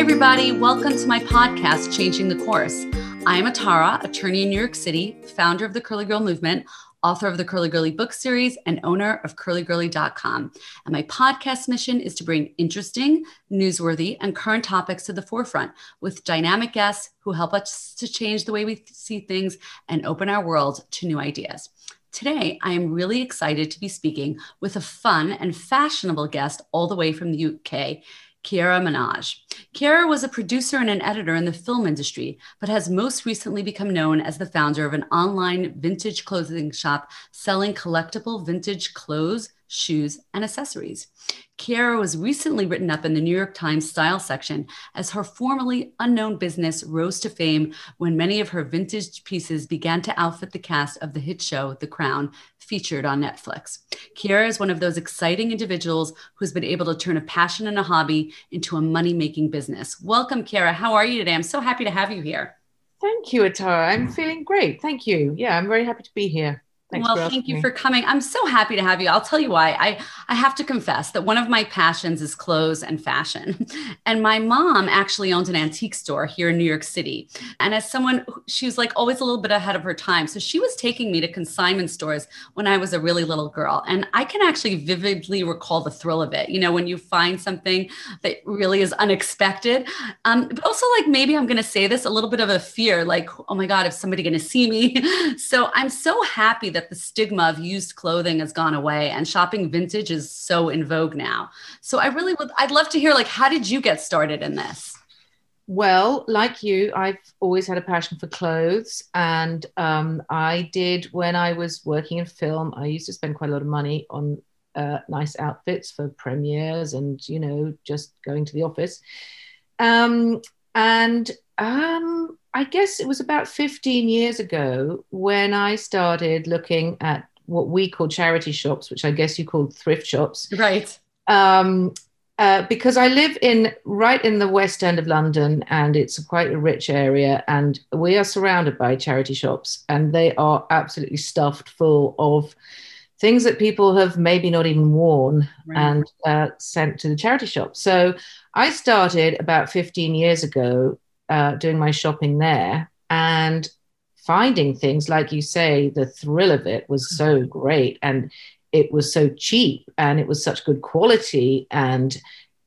everybody. Welcome to my podcast, Changing the Course. I am Atara, attorney in New York City, founder of the Curly Girl Movement, author of the Curly Girly book series, and owner of curlygirly.com. And my podcast mission is to bring interesting, newsworthy, and current topics to the forefront with dynamic guests who help us to change the way we see things and open our world to new ideas. Today, I am really excited to be speaking with a fun and fashionable guest all the way from the UK. Kiara Minaj. Kiara was a producer and an editor in the film industry, but has most recently become known as the founder of an online vintage clothing shop selling collectible vintage clothes, shoes, and accessories. Kiara was recently written up in the New York Times style section as her formerly unknown business rose to fame when many of her vintage pieces began to outfit the cast of the hit show The Crown, featured on Netflix. Kiara is one of those exciting individuals who's been able to turn a passion and a hobby into a money making business. Welcome, Kiara. How are you today? I'm so happy to have you here. Thank you, Atara. I'm feeling great. Thank you. Yeah, I'm very happy to be here. Thanks well, thank you me. for coming. I'm so happy to have you. I'll tell you why. I, I have to confess that one of my passions is clothes and fashion. And my mom actually owned an antique store here in New York City. And as someone, she was like always a little bit ahead of her time. So she was taking me to consignment stores when I was a really little girl. And I can actually vividly recall the thrill of it. You know, when you find something that really is unexpected. Um, but also, like, maybe I'm going to say this a little bit of a fear like, oh my God, is somebody going to see me? so I'm so happy that that the stigma of used clothing has gone away and shopping vintage is so in vogue now. So I really would I'd love to hear like how did you get started in this? Well, like you, I've always had a passion for clothes. And um, I did when I was working in film, I used to spend quite a lot of money on uh, nice outfits for premieres and, you know, just going to the office. Um, and um, I guess it was about 15 years ago when I started looking at what we call charity shops, which I guess you call thrift shops. Right. Um, uh, because I live in right in the west end of London, and it's quite a rich area, and we are surrounded by charity shops, and they are absolutely stuffed full of things that people have maybe not even worn right. and uh, sent to the charity shop. So I started about 15 years ago uh, doing my shopping there and finding things like you say the thrill of it was so mm-hmm. great and it was so cheap and it was such good quality and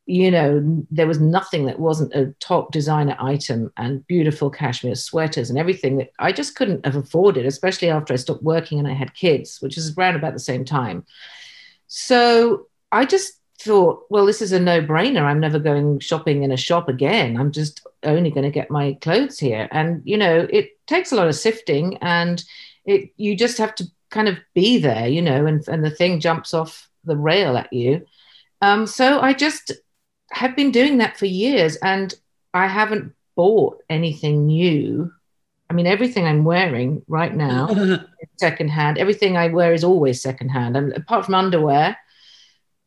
you know there was nothing that wasn't a top designer item and beautiful cashmere sweaters and everything that i just couldn't have afforded especially after i stopped working and i had kids which is around about the same time so i just thought, well, this is a no brainer. I'm never going shopping in a shop again. I'm just only going to get my clothes here. And, you know, it takes a lot of sifting and it, you just have to kind of be there, you know, and, and the thing jumps off the rail at you. Um, so I just have been doing that for years and I haven't bought anything new. I mean, everything I'm wearing right now is secondhand. Everything I wear is always secondhand. And apart from underwear,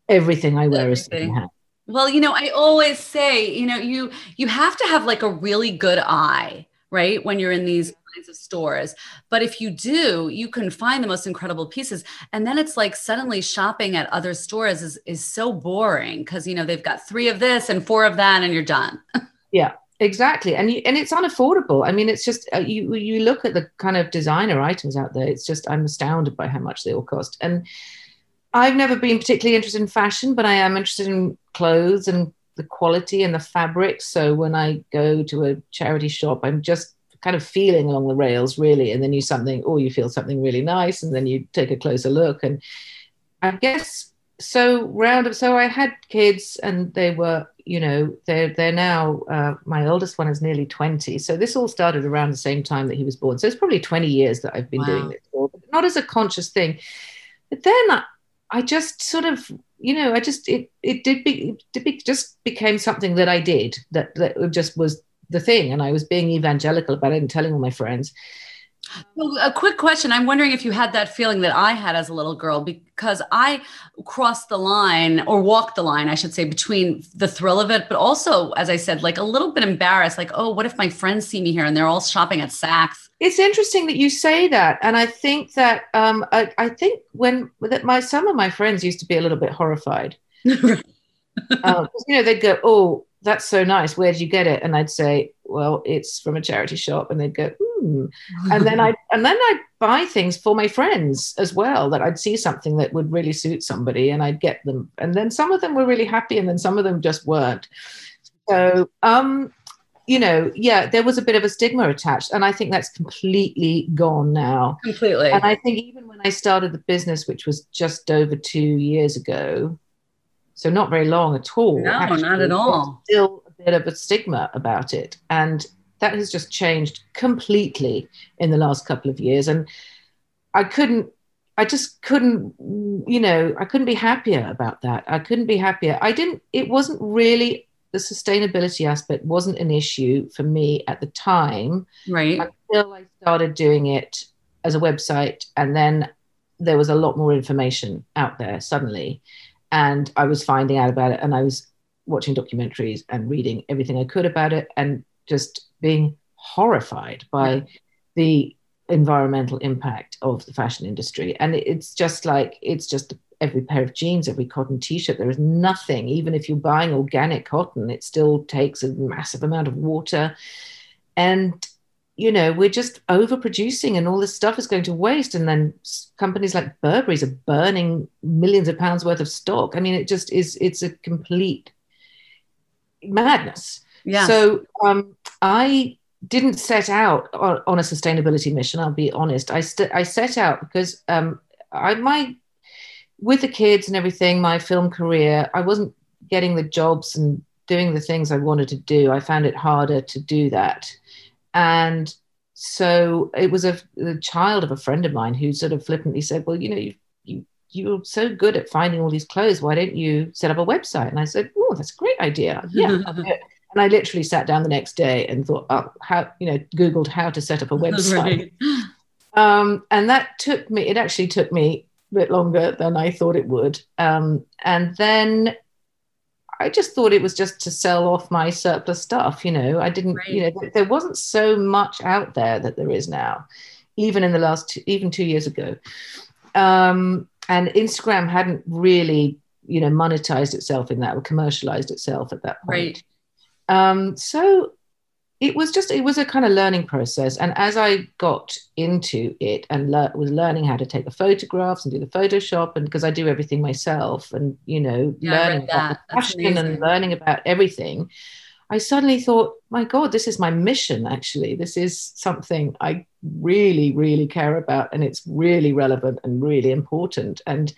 everything I wear everything. is secondhand. Well, you know, I always say, you know, you you have to have like a really good eye, right? When you're in these kinds of stores. But if you do, you can find the most incredible pieces. And then it's like suddenly shopping at other stores is is so boring because you know they've got three of this and four of that, and you're done. yeah, exactly. And you, and it's unaffordable. I mean, it's just uh, you you look at the kind of designer items out there. It's just I'm astounded by how much they all cost. And I've never been particularly interested in fashion, but I am interested in clothes and the quality and the fabric. So when I go to a charity shop, I'm just kind of feeling along the rails, really. And then you something, or you feel something really nice, and then you take a closer look. And I guess so. Round of so I had kids, and they were, you know, they're they're now. Uh, my oldest one is nearly twenty. So this all started around the same time that he was born. So it's probably twenty years that I've been wow. doing this, not as a conscious thing. But then I just sort of, you know, I just it it did be, it be, just became something that I did that that just was the thing, and I was being evangelical about it and telling all my friends. Well, a quick question. I'm wondering if you had that feeling that I had as a little girl because I crossed the line or walked the line, I should say, between the thrill of it, but also, as I said, like a little bit embarrassed, like, oh, what if my friends see me here and they're all shopping at Saks? It's interesting that you say that, and I think that um, I, I, think when that my some of my friends used to be a little bit horrified. uh, you know, they'd go, "Oh, that's so nice. Where did you get it? And I'd say, well, it's from a charity shop. And they'd go, hmm. And then I and then I'd buy things for my friends as well. That I'd see something that would really suit somebody, and I'd get them. And then some of them were really happy, and then some of them just weren't. So, um, you know, yeah, there was a bit of a stigma attached, and I think that's completely gone now. Completely. And I think even when I started the business, which was just over two years ago, so not very long at all. No, actually, not at all. Still a bit of a stigma about it, and that has just changed completely in the last couple of years. And I couldn't, I just couldn't, you know, I couldn't be happier about that. I couldn't be happier. I didn't. It wasn't really the sustainability aspect wasn't an issue for me at the time. Right. Until I started doing it as a website, and then there was a lot more information out there suddenly, and I was finding out about it, and I was watching documentaries and reading everything I could about it, and just being horrified by the environmental impact of the fashion industry. And it's just like it's just every pair of jeans, every cotton t-shirt. There is nothing, even if you're buying organic cotton, it still takes a massive amount of water. And you know, we're just overproducing and all this stuff is going to waste. And then companies like Burberry's are burning millions of pounds worth of stock. I mean, it just is, it's a complete madness. Yeah. So um, I didn't set out on, on, a sustainability mission, I'll be honest. I, st- I set out because um, I, my with the kids and everything, my film career, I wasn't getting the jobs and doing the things I wanted to do. I found it harder to do that. And so it was a, a child of a friend of mine who sort of flippantly said, Well, you know, you, you, you're so good at finding all these clothes. Why don't you set up a website? And I said, Oh, that's a great idea. Yeah. and I literally sat down the next day and thought, oh, how, you know, Googled how to set up a website. Right. Um, and that took me, it actually took me a bit longer than I thought it would. Um, and then I just thought it was just to sell off my surplus stuff. You know, I didn't, right. you know, there wasn't so much out there that there is now, even in the last, two, even two years ago. Um, and Instagram hadn't really, you know, monetized itself in that or commercialized itself at that point. Right. Um, so it was just it was a kind of learning process. And as i got into it and le- was learning how to take the photographs and do the photoshop and because i do everything myself and you know yeah, learning about the fashion and learning about everything i suddenly thought my god this is my mission actually. This is something i really really care about and it's really relevant and really important. And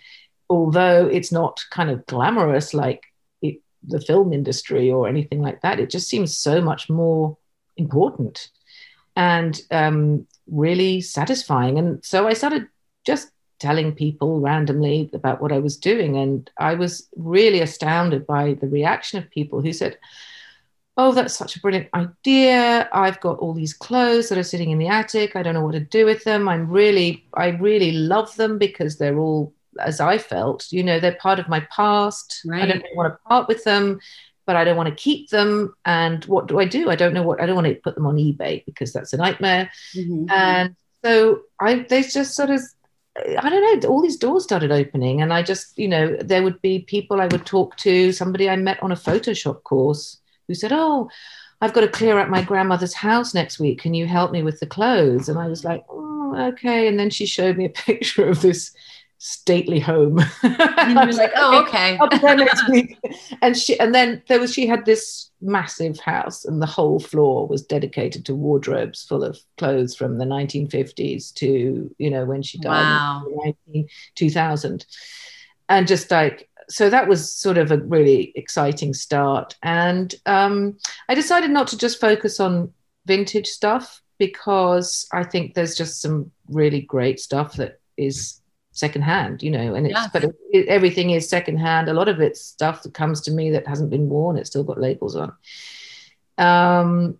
although it's not kind of glamorous like it, the film industry or anything like that it just seems so much more important and um, really satisfying. And so I started just telling people randomly about what I was doing. And I was really astounded by the reaction of people who said, Oh, that's such a brilliant idea. I've got all these clothes that are sitting in the attic. I don't know what to do with them. I'm really, I really love them because they're all, as I felt, you know, they're part of my past. Right. I don't want to part with them but I don't want to keep them. And what do I do? I don't know what I don't want to put them on eBay because that's a nightmare. Mm-hmm. And so I they just sort of I don't know, all these doors started opening, and I just, you know, there would be people I would talk to, somebody I met on a Photoshop course who said, Oh, I've got to clear out my grandmother's house next week. Can you help me with the clothes? And I was like, Oh, okay. And then she showed me a picture of this stately home. And you were like, oh, okay. And she and then there was she had this massive house and the whole floor was dedicated to wardrobes full of clothes from the 1950s to, you know, when she died wow. in 19, 2000. And just like so that was sort of a really exciting start. And um, I decided not to just focus on vintage stuff because I think there's just some really great stuff that is secondhand, you know, and it's, but it, it, everything is secondhand. A lot of it's stuff that comes to me that hasn't been worn. It's still got labels on. Um,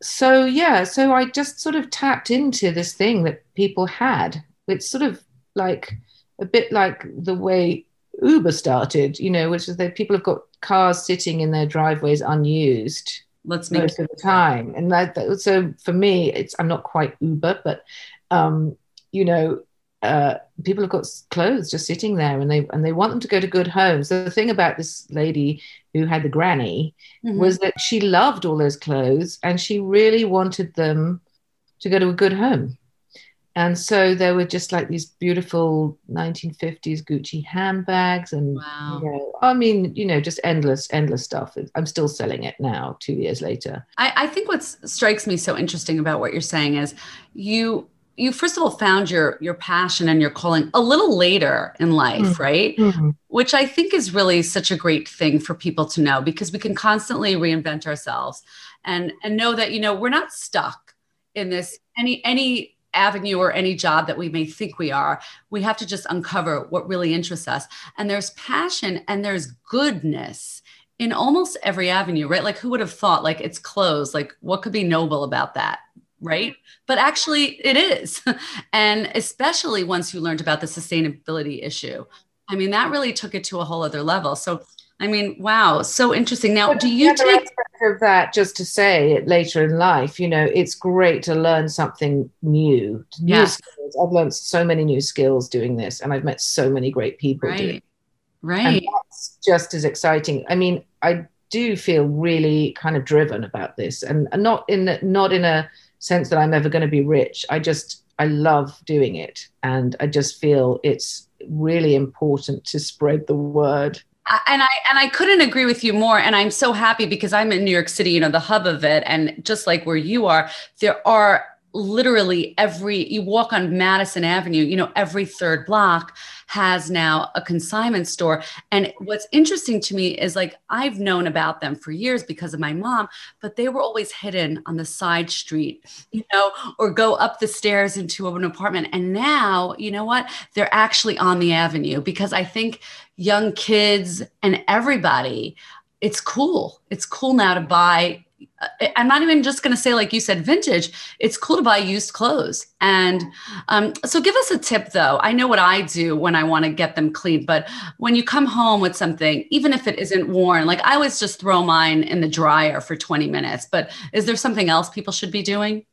so yeah, so I just sort of tapped into this thing that people had. It's sort of like a bit like the way Uber started, you know, which is that people have got cars sitting in their driveways unused. Let's make most of the time, and that, that so for me, it's I'm not quite Uber, but um, you know, uh, people have got clothes just sitting there and they and they want them to go to good homes. The thing about this lady who had the granny mm-hmm. was that she loved all those clothes and she really wanted them to go to a good home. And so there were just like these beautiful 1950s Gucci handbags, and wow. you know, I mean, you know, just endless, endless stuff. I'm still selling it now, two years later. I, I think what strikes me so interesting about what you're saying is you you first of all found your your passion and your calling a little later in life mm-hmm. right? Mm-hmm. which i think is really such a great thing for people to know because we can constantly reinvent ourselves and and know that you know we're not stuck in this any any avenue or any job that we may think we are. We have to just uncover what really interests us. And there's passion and there's goodness in almost every avenue right? Like who would have thought like it's closed? Like what could be noble about that right? But actually, it is. and especially once you learned about the sustainability issue. I mean, that really took it to a whole other level. So, I mean, wow, so interesting. Now, but do you take of that just to say it later in life? You know, it's great to learn something new. new yeah. skills. I've learned so many new skills doing this, and I've met so many great people right. doing. It. Right. And that's just as exciting. I mean, I do feel really kind of driven about this, and, and not in not in a sense that I'm ever going to be rich. I just, I love doing it. And I just feel it's really important to spread the word. And I and I couldn't agree with you more. And I'm so happy because I'm in New York City, you know, the hub of it. And just like where you are, there are literally every you walk on Madison Avenue, you know, every third block has now a consignment store. And what's interesting to me is like I've known about them for years because of my mom, but they were always hidden on the side street, you know, or go up the stairs into an apartment. And now, you know what? They're actually on the avenue because I think young kids and everybody it's cool. It's cool now to buy I'm not even just going to say, like you said, vintage. It's cool to buy used clothes. And um, so, give us a tip though. I know what I do when I want to get them clean, but when you come home with something, even if it isn't worn, like I always just throw mine in the dryer for 20 minutes. But is there something else people should be doing?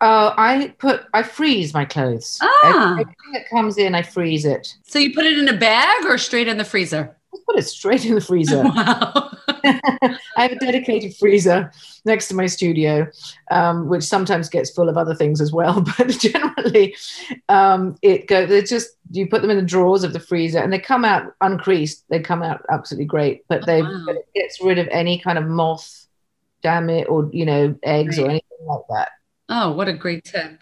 Uh, I put I freeze my clothes. Ah. Everything that comes in, I freeze it. So you put it in a bag or straight in the freezer? Put it straight in the freezer. Wow. I have a dedicated freezer next to my studio, um, which sometimes gets full of other things as well. But generally, um, it go. They just you put them in the drawers of the freezer, and they come out uncreased. They come out absolutely great. But they oh, wow. it gets rid of any kind of moth, damn it, or you know eggs right. or anything like that. Oh, what a great tip!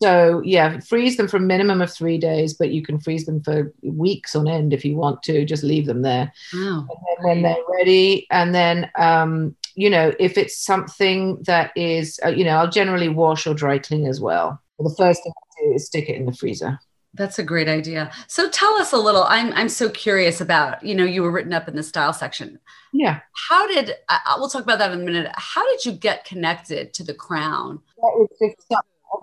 So yeah, freeze them for a minimum of three days, but you can freeze them for weeks on end if you want to. Just leave them there. Wow. And then when they're ready, and then um, you know if it's something that is, uh, you know, I'll generally wash or dry clean as well. But the first thing I do is stick it in the freezer. That's a great idea. So tell us a little. I'm I'm so curious about. You know, you were written up in the style section. Yeah. How did? Uh, we'll talk about that in a minute. How did you get connected to the crown? That was just a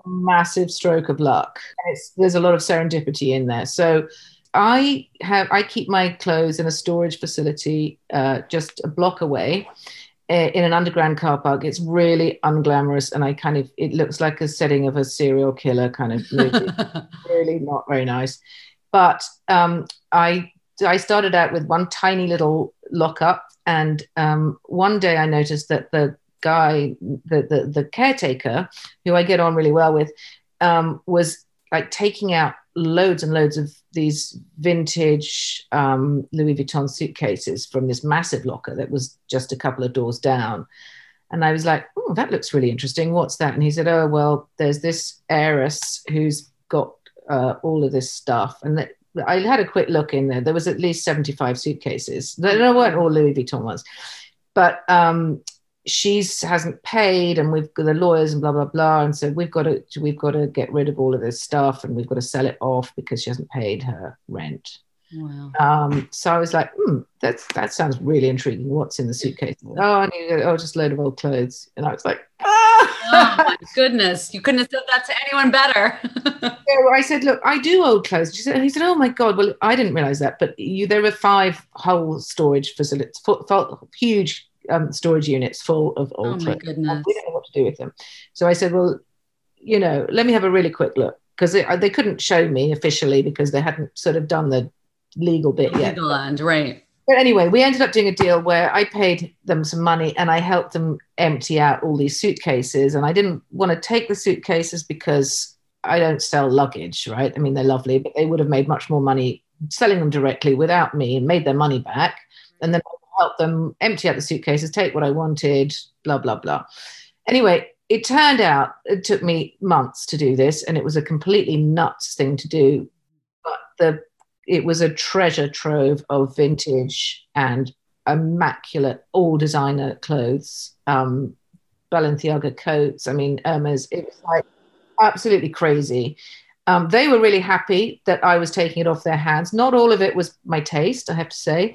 massive stroke of luck. It's, there's a lot of serendipity in there. So I have I keep my clothes in a storage facility uh, just a block away uh, in an underground car park. It's really unglamorous, and I kind of it looks like a setting of a serial killer kind of movie. really not very nice. But um, I I started out with one tiny little lockup, and um, one day I noticed that the guy, the, the, the caretaker, who I get on really well with, um, was like taking out loads and loads of these vintage um, Louis Vuitton suitcases from this massive locker that was just a couple of doors down. And I was like, oh, that looks really interesting. What's that? And he said, oh, well, there's this heiress who's got uh, all of this stuff. And that, I had a quick look in there. There was at least 75 suitcases. There weren't all Louis Vuitton ones. But um, she's hasn't paid and we've got the lawyers and blah blah blah. And so we've got to we've got to get rid of all of this stuff and we've got to sell it off because she hasn't paid her rent. Wow. um, so i was like hmm, that's that sounds really intriguing. What's in the suitcase? Oh i need oh just a load of old clothes. And i was like ah! oh my goodness. You couldn't have said that to anyone better. So i said look i do old clothes. She said, he said oh my god. Well i didn't realize that but you there were five whole storage facilities huge um, storage units full of old oh clothes. Goodness. We don't know what to do with them. So I said, well, you know, let me have a really quick look. because they, they couldn't show me officially because they hadn't sort of done the legal bit yet. Legal end, right. But anyway, we ended up doing a deal where I paid them some money and I helped them empty out all these suitcases. And I didn't want to take the suitcases because I don't sell luggage, right? I mean, they're lovely, but they would have made much more money selling them directly without me and made their money back. And then help them empty out the suitcases, take what I wanted, blah, blah, blah. Anyway, it turned out it took me months to do this and it was a completely nuts thing to do. But the it was a treasure trove of vintage and immaculate all designer clothes um balenciaga coats i mean Hermes it was like absolutely crazy um, they were really happy that i was taking it off their hands not all of it was my taste i have to say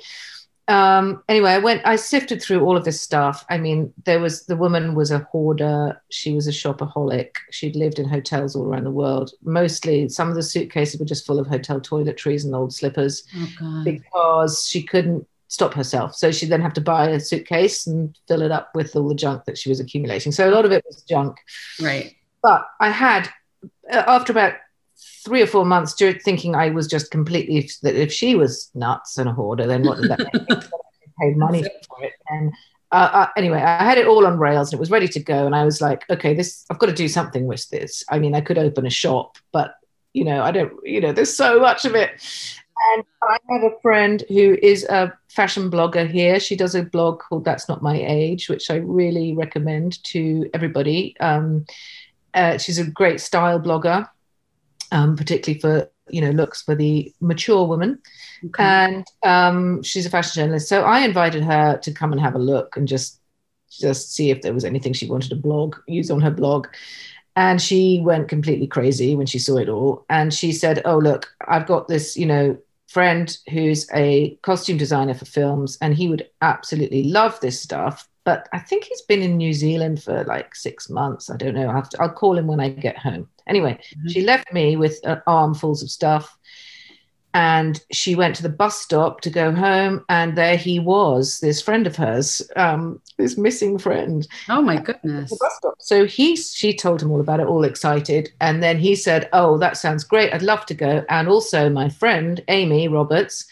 um, anyway, I went, I sifted through all of this stuff. I mean, there was the woman was a hoarder. She was a shopaholic. She'd lived in hotels all around the world. Mostly, some of the suitcases were just full of hotel toiletries and old slippers Oh, because she couldn't stop herself. So she'd then have to buy a suitcase and fill it up with all the junk that she was accumulating. So a lot of it was junk. Right. But I had, uh, after about three or four months thinking I was just completely that if she was nuts and a hoarder, then what did that mean? paid money for it. And uh, uh, anyway, I had it all on rails and it was ready to go. And I was like, okay, this I've got to do something with this. I mean, I could open a shop, but you know, I don't. You know, there's so much of it. And I have a friend who is a fashion blogger here. She does a blog called That's Not My Age, which I really recommend to everybody. Um, uh, she's a great style blogger um, particularly for you know looks for the mature woman. Okay. And um, she's a fashion journalist, so I invited her to come and have a look and just just see if there was anything she wanted to blog use on her blog. And she went completely crazy when she saw it all. And she said, "Oh look, I've got this, you know." friend who's a costume designer for films and he would absolutely love this stuff but I think he's been in New Zealand for like six months. I don't know. I'll, to, I'll call him when I get home. Anyway, mm-hmm. she left me with armfuls of stuff. And she went to the bus stop to go home. And there he was, this friend of hers, um, this missing friend. Oh my goodness. bus stop. So he, she told him all about it, all excited. And then he said, Oh, that sounds great. I'd love to go. And also, my friend, Amy Roberts,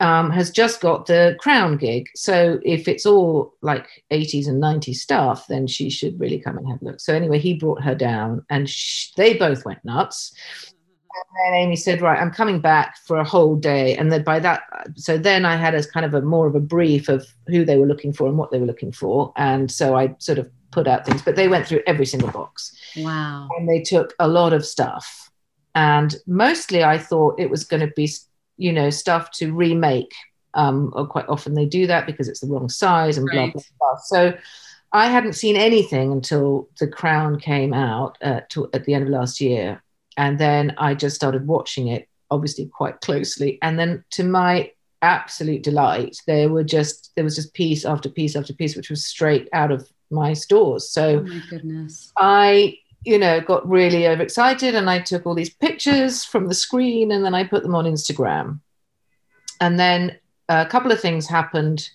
um, has just got the crown gig. So if it's all like 80s and 90s stuff, then she should really come and have a look. So anyway, he brought her down and she, they both went nuts. And then Amy said, Right, I'm coming back for a whole day. And then by that, so then I had as kind of a more of a brief of who they were looking for and what they were looking for. And so I sort of put out things, but they went through every single box. Wow. And they took a lot of stuff. And mostly I thought it was going to be you know, stuff to remake. Um, or quite often they do that because it's the wrong size and right. blah, blah, blah. So I hadn't seen anything until The Crown came out uh, to, at the end of last year. And then I just started watching it, obviously quite closely. And then to my absolute delight, there were just there was just piece after piece after piece, which was straight out of my stores. So oh my goodness. I you know, got really overexcited and I took all these pictures from the screen and then I put them on Instagram. And then a couple of things happened.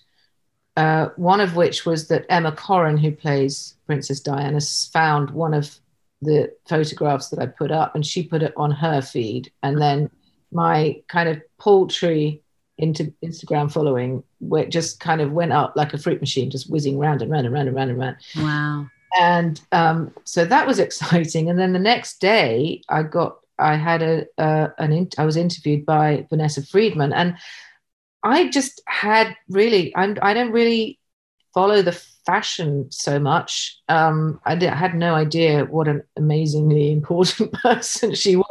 Uh, one of which was that Emma Corrin, who plays Princess Diana, found one of the photographs that I put up and she put it on her feed. And then my kind of paltry into Instagram following where it just kind of went up like a fruit machine, just whizzing round and round and round and round and round. Wow and um, so that was exciting. And then the next day, I got I had a uh, an in, I was interviewed by Vanessa Friedman, and I just had really I'm, I don't really follow the fashion so much. Um, I, did, I had no idea what an amazingly important person she was,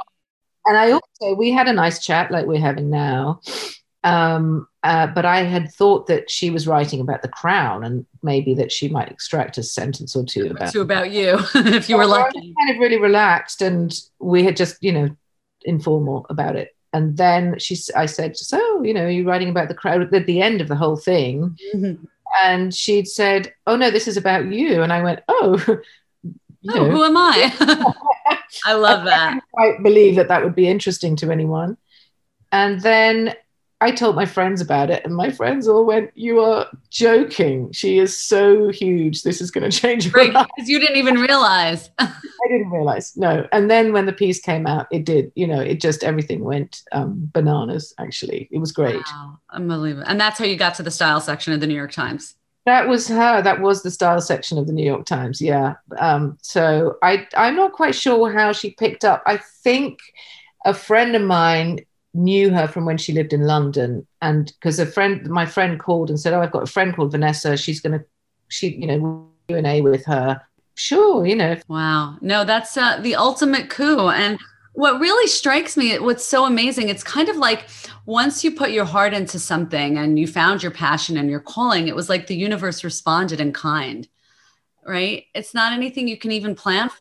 and I also we had a nice chat like we're having now. Um, uh, but I had thought that she was writing about the crown and maybe that she might extract a sentence or two about, two about you if you were lucky. kind of really relaxed and we had just, you know, informal about it. And then she, I said, so, you know, you're writing about the crown at the end of the whole thing. Mm-hmm. And she'd said, oh, no, this is about you. And I went, oh, oh know, who am I? I love that. I quite believe that that would be interesting to anyone. And then I told my friends about it, and my friends all went, "You are joking. She is so huge. This is going to change her Right, because you didn't even realize. I didn't realize. No, and then when the piece came out, it did. You know, it just everything went um, bananas. Actually, it was great. Wow, unbelievable. And that's how you got to the style section of the New York Times. That was her. That was the style section of the New York Times. Yeah. Um, so I, I'm not quite sure how she picked up. I think a friend of mine knew her from when she lived in London, and because a friend, my friend called and said, "Oh, I've got a friend called Vanessa. She's gonna, she, you know, Q and A with her." Sure, you know. Wow. No, that's uh, the ultimate coup. And what really strikes me, what's so amazing, it's kind of like once you put your heart into something and you found your passion and your calling, it was like the universe responded in kind, right? It's not anything you can even plan for.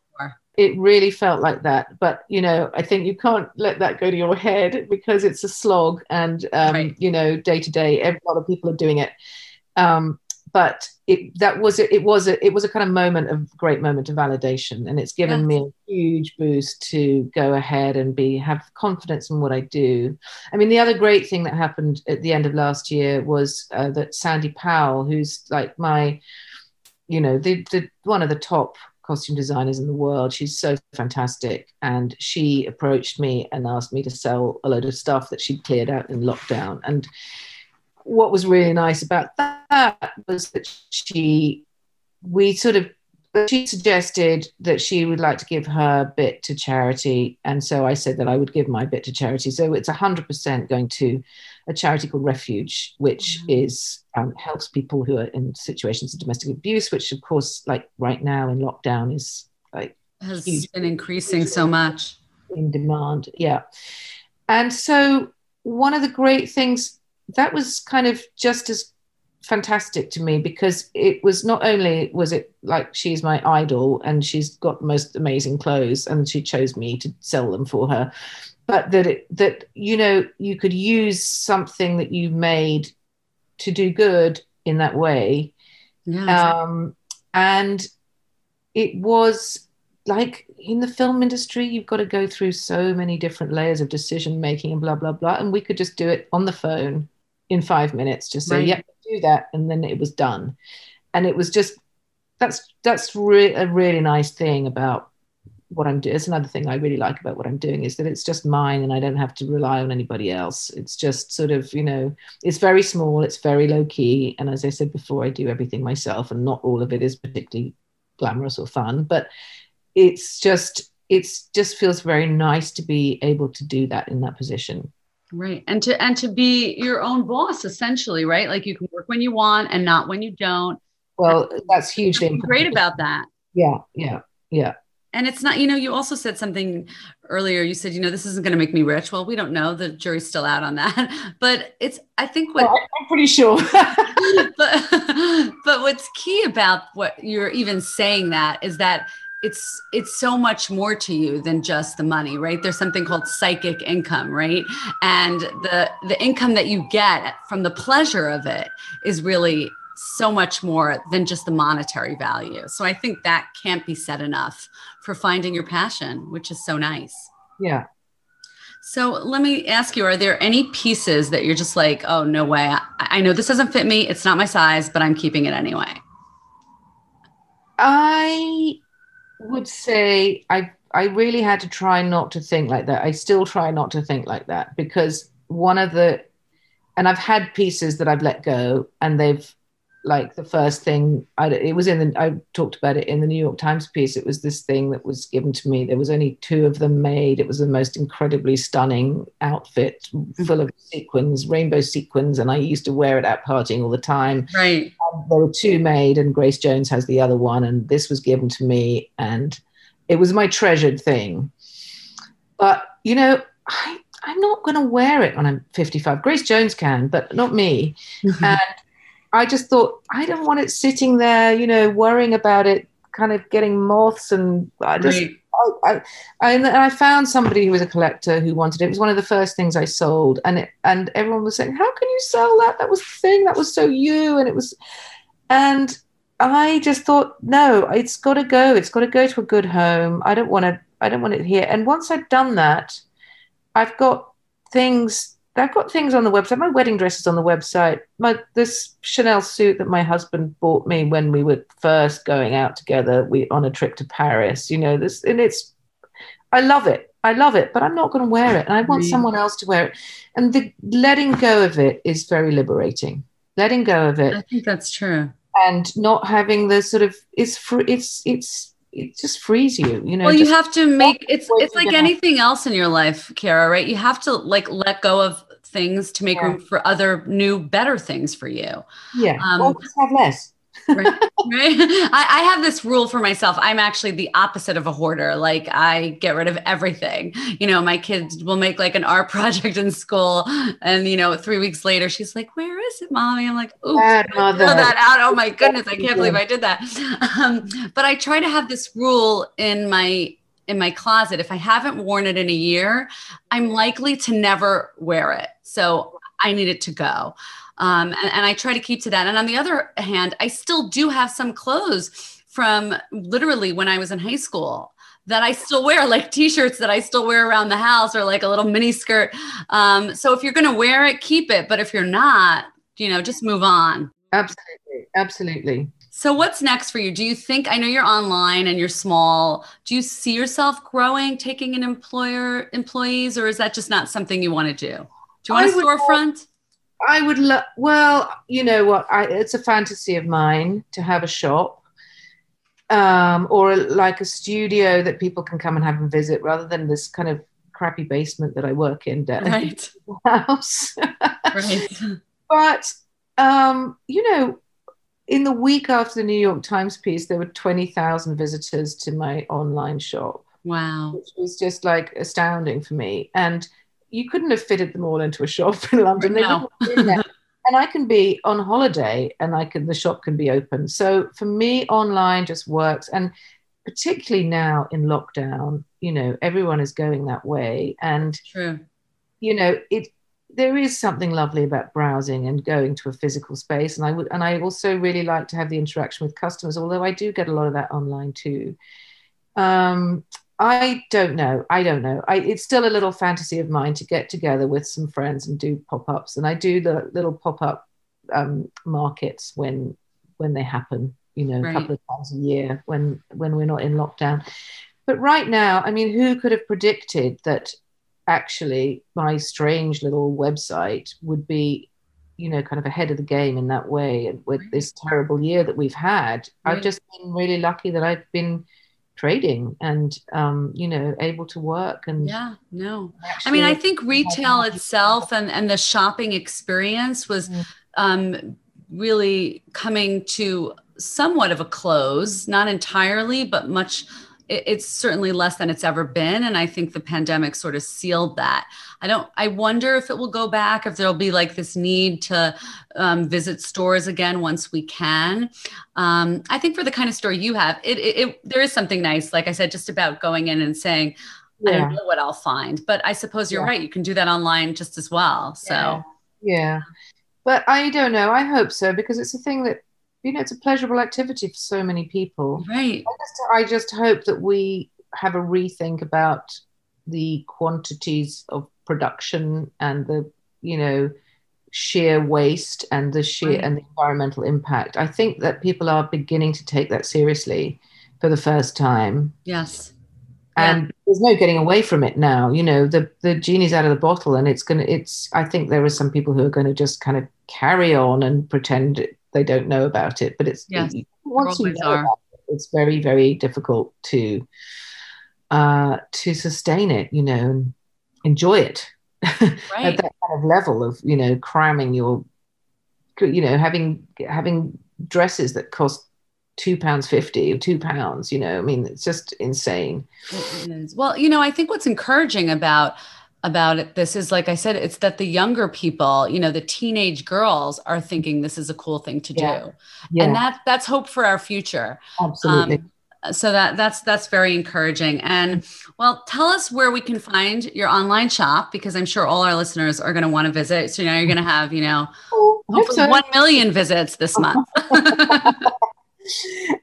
It really felt like that, but you know, I think you can't let that go to your head because it's a slog, and um, Right. you know, day to day, a lot of people are doing it. Um, but it that was it was a it was a kind of moment of great moment of validation, and it's given Yes. me a huge boost to go ahead and be have confidence in what I do. I mean, the other great thing that happened at the end of last year was uh, that Sandy Powell, who's like my, you know, the, the one of the top costume designers in the world. She's so fantastic. And she approached me and asked me to sell a load of stuff that she'd cleared out in lockdown. And what was really nice about that was that she, we sort of, she suggested that she would like to give her bit to charity. And so I said that I would give my bit to charity. So it's 100% going to a charity called Refuge, which Mhm. is um, helps people who are in situations of domestic abuse, which of course, like right now in lockdown, is like Has Huge. been increasing so much. in demand. Yeah, and so one of the great things that was kind of just as fantastic to me because it was not only was it like she's my idol and she's got the most amazing clothes and she chose me to sell them for her but that it that you know you could use something that you made to do good in that way Yeah. um, and it was like in the film industry you've got to go through so many different layers of decision making and blah blah blah and we could just do it on the phone in five minutes just say Right. yep do that and then it was done and it was just that's that's re- a really nice thing about what i'm doing it's another thing i really like about what i'm doing is that it's just mine and i don't have to rely on anybody else it's just sort of you know it's very small it's very low key and as i said before i do everything myself and not all of it is particularly glamorous or fun but it's just it's just feels very nice to be able to do that in that position Right. And to and to be your own boss essentially, right? Like you can work when you want and not when you don't. well that's hugely great about that. yeah yeah yeah And it's not, you know, you also said something earlier. You said, you know, this isn't going to make me rich. Well, we don't know. The jury's still out on that. But it's, I think what, oh, well, i'm pretty sure but, but what's key about what you're even saying that is that it's it's so much more to you than just the money right there's something called psychic income right and the the income that you get from the pleasure of it is really so much more than just the monetary value so i think that can't be said enough for finding your passion which is so nice yeah so let me ask you, are there any pieces that you're just like, oh, no way. I, I know this doesn't fit me. It's not my size, but I'm keeping it anyway. I would say I I really had to try not to think like that. I still try not to think like that because one of the and I've had pieces that I've let go and they've like the first thing I it was in the I talked about it in the New York Times piece. It was this thing that was given to me. There was only two of them made. It was the most incredibly stunning outfit mm-hmm. full of sequins, rainbow sequins, and I used to wear it at partying all the time Right. there were two made and grace jones has the other one and this was given to me and it was my treasured thing but you know I, i'm not going to wear it when i'm 55 grace jones can but not me mm-hmm. and i just thought i don't want it sitting there you know worrying about it kind of getting moths and i just Right. I, I, and I found somebody who was a collector who wanted it. It was one of the first things I sold, and it, and everyone was saying, "How can you sell that? That was the thing. That was so you." And it was, and I just thought, no, it's got to go. It's got to go to a good home. I don't want to. I don't want it here. And once I'd done that, I've got things I've got things on the website. My wedding dress is on the website. My this Chanel suit that my husband bought me when we were first going out together, we on a trip to Paris. You know this, and it's. I love it. I love it, but I'm not going to wear it, and I want Right. someone else to wear it. And the letting go of it is very liberating. Letting go of it I think that's true. and not having the sort of it's free. It's it's it just frees you. You know. Well, you have to make it's it's like anything else in your life, Kara, right? You have to like let go of things to make Yeah. room for other new, better things for you. yeah. um, or just have less. right? right? I, I have this rule for myself. I'm actually the opposite of a hoarder. Like I get rid of everything. You know, my kids will make like an art project in school, and you know, three weeks later, she's like, "Where is it, mommy?" I'm like, "Oops, Bad throw mother. that out." Oh my goodness, I can't believe I did that. Um, but I try to have this rule in my in my closet. If I haven't worn it in a year, I'm likely to never wear it. So I need it to go. Um, and, and I try to keep to that. And on the other hand, I still do have some clothes from literally when I was in high school that I still wear, like t-shirts that I still wear around the house or like a little mini skirt. Um, so if you're going to wear it, keep it. But if you're not, you know, just move on. Absolutely. Absolutely. So what's next for you? Do you think I know you're online and you're small? Do you see yourself growing, taking an employer employees, or is that just not something you want to do? Do you want I a would love- storefront? I would love. Well, you know what? I, it's a fantasy of mine to have a shop, um, or like a studio that people can come and have and visit, rather than this kind of crappy basement that I work in Right. house. Right. but um, you know, in the week after the New York Times piece, there were twenty thousand visitors to my online shop. Wow. which was just like astounding for me. And you couldn't have fitted them all into a shop in London. No. wouldn't have been there. and I can be on holiday and I can the shop can be open. So for me, online just works. And particularly now in lockdown, you know, everyone is going that way. And True. you know, it there is something lovely about browsing and going to a physical space. And I would and I also really like to have the interaction with customers, although I do get a lot of that online too. Um, I don't know. I don't know. I, it's still a little fantasy of mine to get together with some friends and do pop ups, and I do the little pop up um, markets when when they happen. You know, Right. a couple of times a year when when we're not in lockdown. But right now, I mean, who could have predicted that actually my strange little website would be, you know, kind of ahead of the game in that way, and with this terrible year that we've had, I've just been really lucky that I've been trading and um, you know able to work and Yeah. No. I mean, I think retail itself and, and the shopping experience was Mm. um, really coming to somewhat of a close, not entirely, but much. It- It's certainly less than it's ever been, and I think the pandemic sort of sealed that. I don't. I wonder if it will go back. If there'll be like this need to um, visit stores again once we can. Um, I think for the kind of store you have, it, it, it there is something nice. Like I said, just about going in and saying, I don't know what I'll find, but I suppose you're Yeah. right. You can do that online just as well. So yeah. yeah but I don't know I hope so because it's a thing that you know it's a pleasurable activity for so many people right, I just, I just hope that we have a rethink about the quantities of production and the you know sheer waste and the sheer Right. and the environmental impact. I think that people are beginning to take that seriously for the first time. yes, Yeah. And there's no getting away from it now. You know, the the genie's out of the bottle, and it's gonna. It's. I think there are some people who are going to just kind of carry on and pretend they don't know about it. But it's Yes, once you know it, it's very very difficult to uh, to sustain it. You know, and enjoy it at that kind of level of you know cramming your, you know, having having dresses that cost two pounds fifty or two pounds. You know, I mean, it's just insane. Well, you know, I think what's encouraging about about it, this is like I said, it's that the younger people, you know, the teenage girls are thinking this is a cool thing to Yeah. do, Yeah, and that that's hope for our future. absolutely. Um, so that that's that's very encouraging. And well, tell us where we can find your online shop because I'm sure all our listeners are going to want to visit. So now you're going to have, you know, Oh, hopefully so. one million visits this month.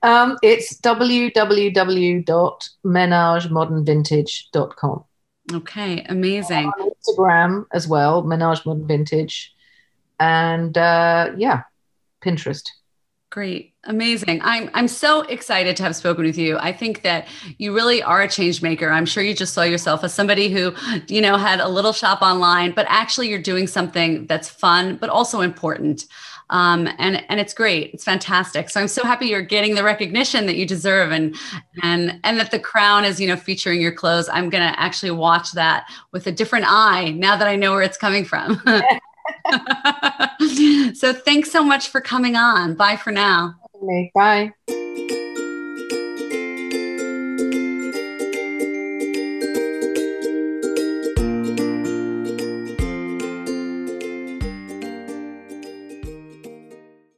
Um, it's www.menagemodernvintage.com. Okay, amazing. On Instagram as well, Menage Modern Vintage, and uh, yeah, Pinterest. Great. Amazing. I'm I'm so excited to have spoken with you. I think that you really are a change maker. I'm sure you just saw yourself as somebody who, you know, had a little shop online, but actually you're doing something that's fun but also important. Um, and and it's great. It's fantastic. So I'm so happy you're getting the recognition that you deserve and and and that the crown is, you know, featuring your clothes. I'm to actually watch that with a different eye now that I know where it's coming from. so thanks so much for coming on. Bye for now. Bye.